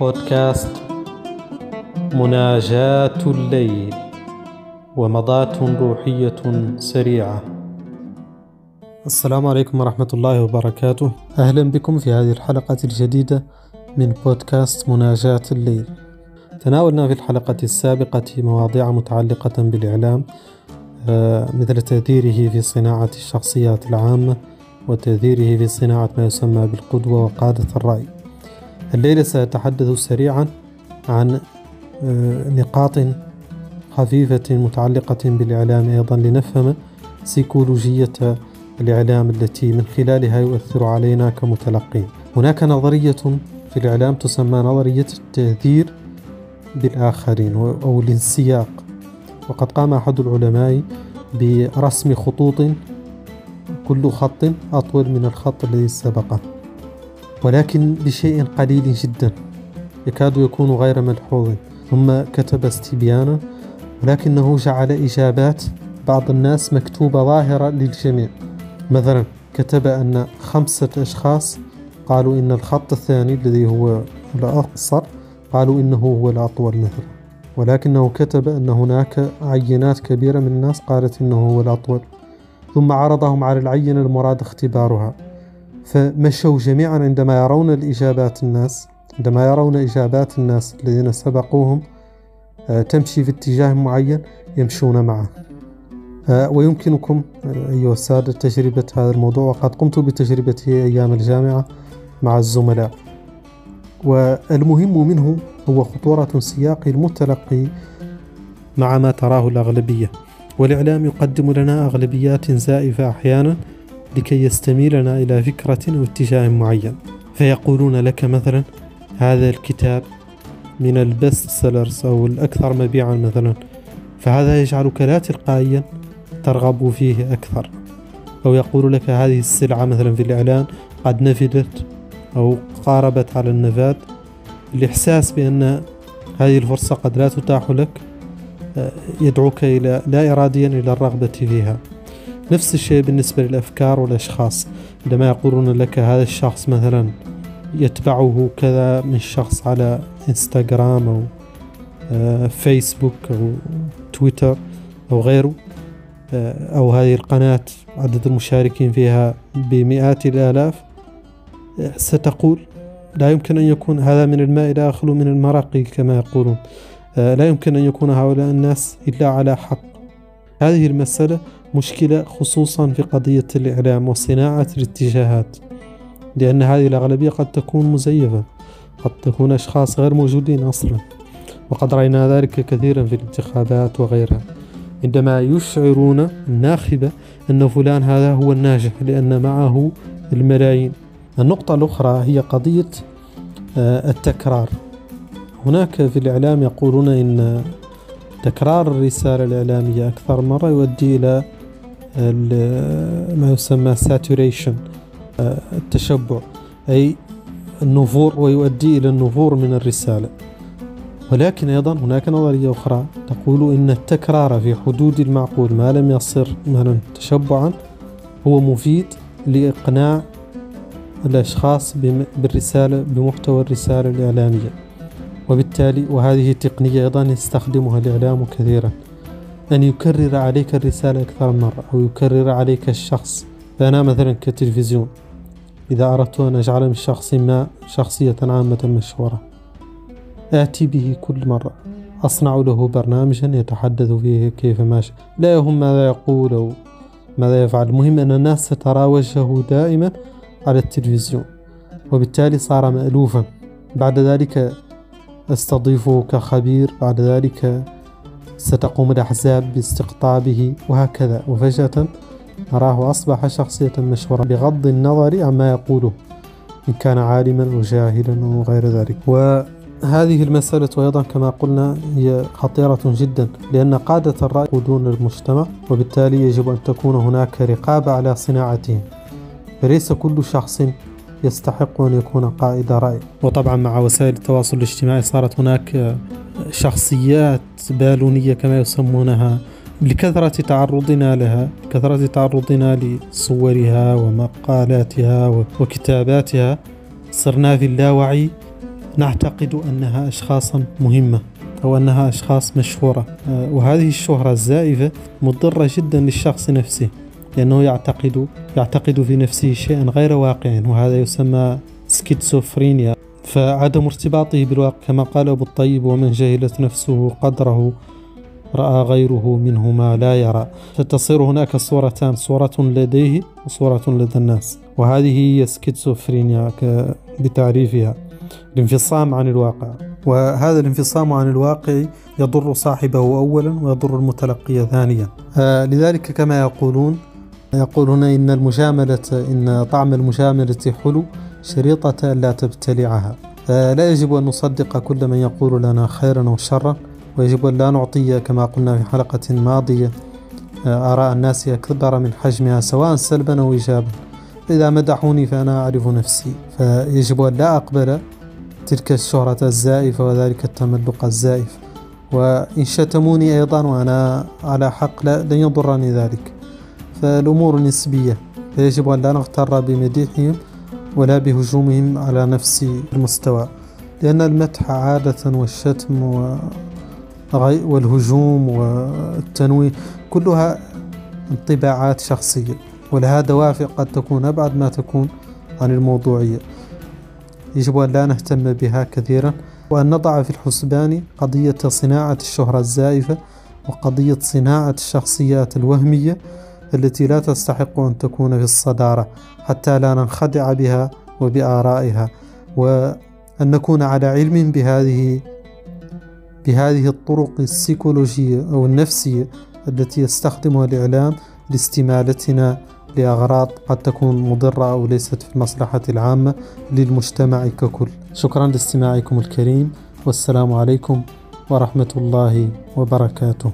بودكاست مناجاة الليل ومضاة روحية سريعة. السلام عليكم ورحمة الله وبركاته. أهلا بكم في هذه الحلقة الجديدة من بودكاست مناجاة الليل. تناولنا في الحلقة السابقة مواضيع متعلقة بالإعلام آه، مثل تأثيره في صناعة الشخصيات العامة وتأثيره في صناعة ما يسمى بالقدوة وقادة الرأي. الليلة سأتحدث سريعا عن آه، نقاط خفيفة متعلقة بالإعلام أيضا لنفهم سيكولوجية الإعلام التي من خلالها يؤثر علينا كمتلقين. هناك نظرية في الإعلام تسمى نظرية التأثير بالآخرين أو الانسياق. وقد قام أحد العلماء برسم خطوط كل خط أطول من الخط الذي سبقه. ولكن بشيء قليل جدا يكاد يكون غير ملحوظ. ثم كتب استبيانا ولكنه جعل إجابات بعض الناس مكتوبة ظاهرة للجميع. مثلا كتب أن خمسة أشخاص قالوا إن الخط الثاني الذي هو الأقصر قالوا إنه هو الأطول مثلا. ولكنه كتب أن هناك عينات كبيرة من الناس قالت إنه هو الأطول. ثم عرضهم على العينة المراد اختبارها. فمشوا جميعا عندما يرون الإجابات الناس عندما يرون إجابات الناس الذين سبقوهم آه، تمشي في اتجاه معين يمشون معه. آه، ويمكنكم آه، أيها السادة تجربة هذا الموضوع وقد قمت بتجربته أيام الجامعة مع الزملاء. والمهم منه هو خطورة سياق المتلقي مع ما تراه الأغلبية. والإعلام يقدم لنا أغلبيات زائفة أحيانا لكي يستميلنا إلى فكرة أو اتجاه معين. فيقولون لك مثلا هذا الكتاب من البست سيلرز أو الأكثر مبيعا مثلا. فهذا يجعلك لا تلقائيا ترغب فيه أكثر. أو يقول لك هذه السلعة مثلا في الإعلان قد نفدت أو قاربت على النفاذ الإحساس بأن هذه الفرصة قد لا تتاح لك آه، يدعوك إلى لا إراديا إلى الرغبة فيها. نفس الشيء بالنسبة للأفكار والأشخاص. عندما يقولون لك هذا الشخص مثلا يتبعه كذا من شخص على إنستغرام أو آه، فيسبوك أو تويتر أو غيره آه، أو هذه القناة عدد المشاركين فيها بمئات الآلاف آه، ستقول لا يمكن أن يكون هذا من الماء لا يخلو من المرق كما يقولون. لا يمكن أن يكون هؤلاء الناس إلا على حق. هذه المسألة مشكلة خصوصا في قضية الإعلام وصناعة الاتجاهات لأن هذه الأغلبية قد تكون مزيفة قد تكون أشخاص غير موجودين أصلا وقد رأينا ذلك كثيرا في الانتخابات وغيرها. عندما يشعرون الناخبة أن فلان هذا هو الناجح لأن معه الملايين. النقطة الأخرى هي قضية آه، التكرار. هناك في الإعلام يقولون إن تكرار الرسالة الإعلامية أكثر مرة يؤدي إلى ما يسمى saturation آه، التشبع أي النفور ويؤدي إلى النفور من الرسالة. ولكن أيضا هناك نظرية أخرى تقول إن التكرار في حدود المعقول ما لم يصر مثلا تشبعا هو مفيد لإقناع الأشخاص بالرسالة بمحتوى الرسالة الإعلامية. وبالتالي وهذه تقنية أيضا يستخدمها الإعلام كثيرا. أن يكرر عليك الرسالة أكثر من مرة أو يكرر عليك الشخص. فأنا مثلا كتلفزيون إذا أردت أن أجعل من شخص ما شخصية عامة مشهورة آتي به كل مرة. أصنع له برنامجا يتحدث فيه كيف ماشي لا يهم ماذا يقول أو ماذا يفعل. المهم أن الناس سترى وجهه دائما على التلفزيون وبالتالي صار مألوفا. بعد ذلك أستضيفه كخبير بعد ذلك ستقوم الأحزاب باستقطابه وهكذا. وفجأة نراه أصبح شخصية مشهورة بغض النظر عما يقوله. إن كان عالما أو جاهلا أو غير ذلك. وهذه المسألة أيضا كما قلنا هي خطيرة جدا لأن قادة الرأي يقودون المجتمع وبالتالي يجب أن تكون هناك رقابة على صناعتهم. فليس كل شخص يستحق أن يكون قائد رأي. وطبعا مع وسائل التواصل الاجتماعي صارت هناك شخصيات بالونية كما يسمونها لكثرة تعرضنا لها كثرة تعرضنا لصورها ومقالاتها وكتاباتها. صرنا في اللاوعي نعتقد أنها أشخاصا مهمة أو أنها أشخاص مشهورة. آه، وهذه الشهرة الزائفة مضرة جدا للشخص نفسه لأنه يعتقد يعتقد في نفسه شيئا غير واقع وهذا يسمى سكيتسوفرينيا فعدم ارتباطه بالواقع كما قال أبو الطيب ومن جهلت نفسه قدره رأى غيره منه ما لا يرى. فتصير هناك صورتان صورة لديه وصورة لدى الناس. وهذه هي سكيتسوفرينيا بتعريفها. الانفصام عن الواقع. وهذا الانفصام عن الواقع يضر صاحبه أولا ويضر المتلقي ثانيا. لذلك كما يقولون يقولون إن المجاملة إن طعم المجاملة حلو. شريطة لا تبتلعها. فلا يجب أن نصدق كل من يقول لنا خيرا أو شرا ويجب أن لا نعطي كما قلنا في حلقة ماضية آه، آراء الناس أكبر من حجمها سواء سلبا أو إيجابا. إذا مدحوني فأنا أعرف نفسي. فيجب أن لا أقبل تلك الشهرة الزائفة وذلك التملق الزائف. وإن شتموني أيضا وأنا على حق لا لن يضرني ذلك. فالأمور نسبية. فيجب أن لا نغتر بمديحهم. ولا بهجومهم على نفس المستوى لأن المدح عادة والشتم والهجوم والتنويه كلها انطباعات شخصية ولها دوافع قد تكون أبعد ما تكون عن الموضوعية. يجب أن لا نهتم بها كثيرا وأن نضع في الحسبان قضية صناعة الشهرة الزائفة وقضية صناعة الشخصيات الوهمية التي لا تستحق أن تكون في الصدارة حتى لا ننخدع بها وبآرائها وأن نكون على علم بهذه بهذه الطرق السيكولوجية أو النفسية التي يستخدمها الإعلام لاستمالتنا لأغراض قد تكون مضرة أو ليست في المصلحة العامة للمجتمع ككل. شكرا لاستماعكم الكريم والسلام عليكم ورحمة الله وبركاته.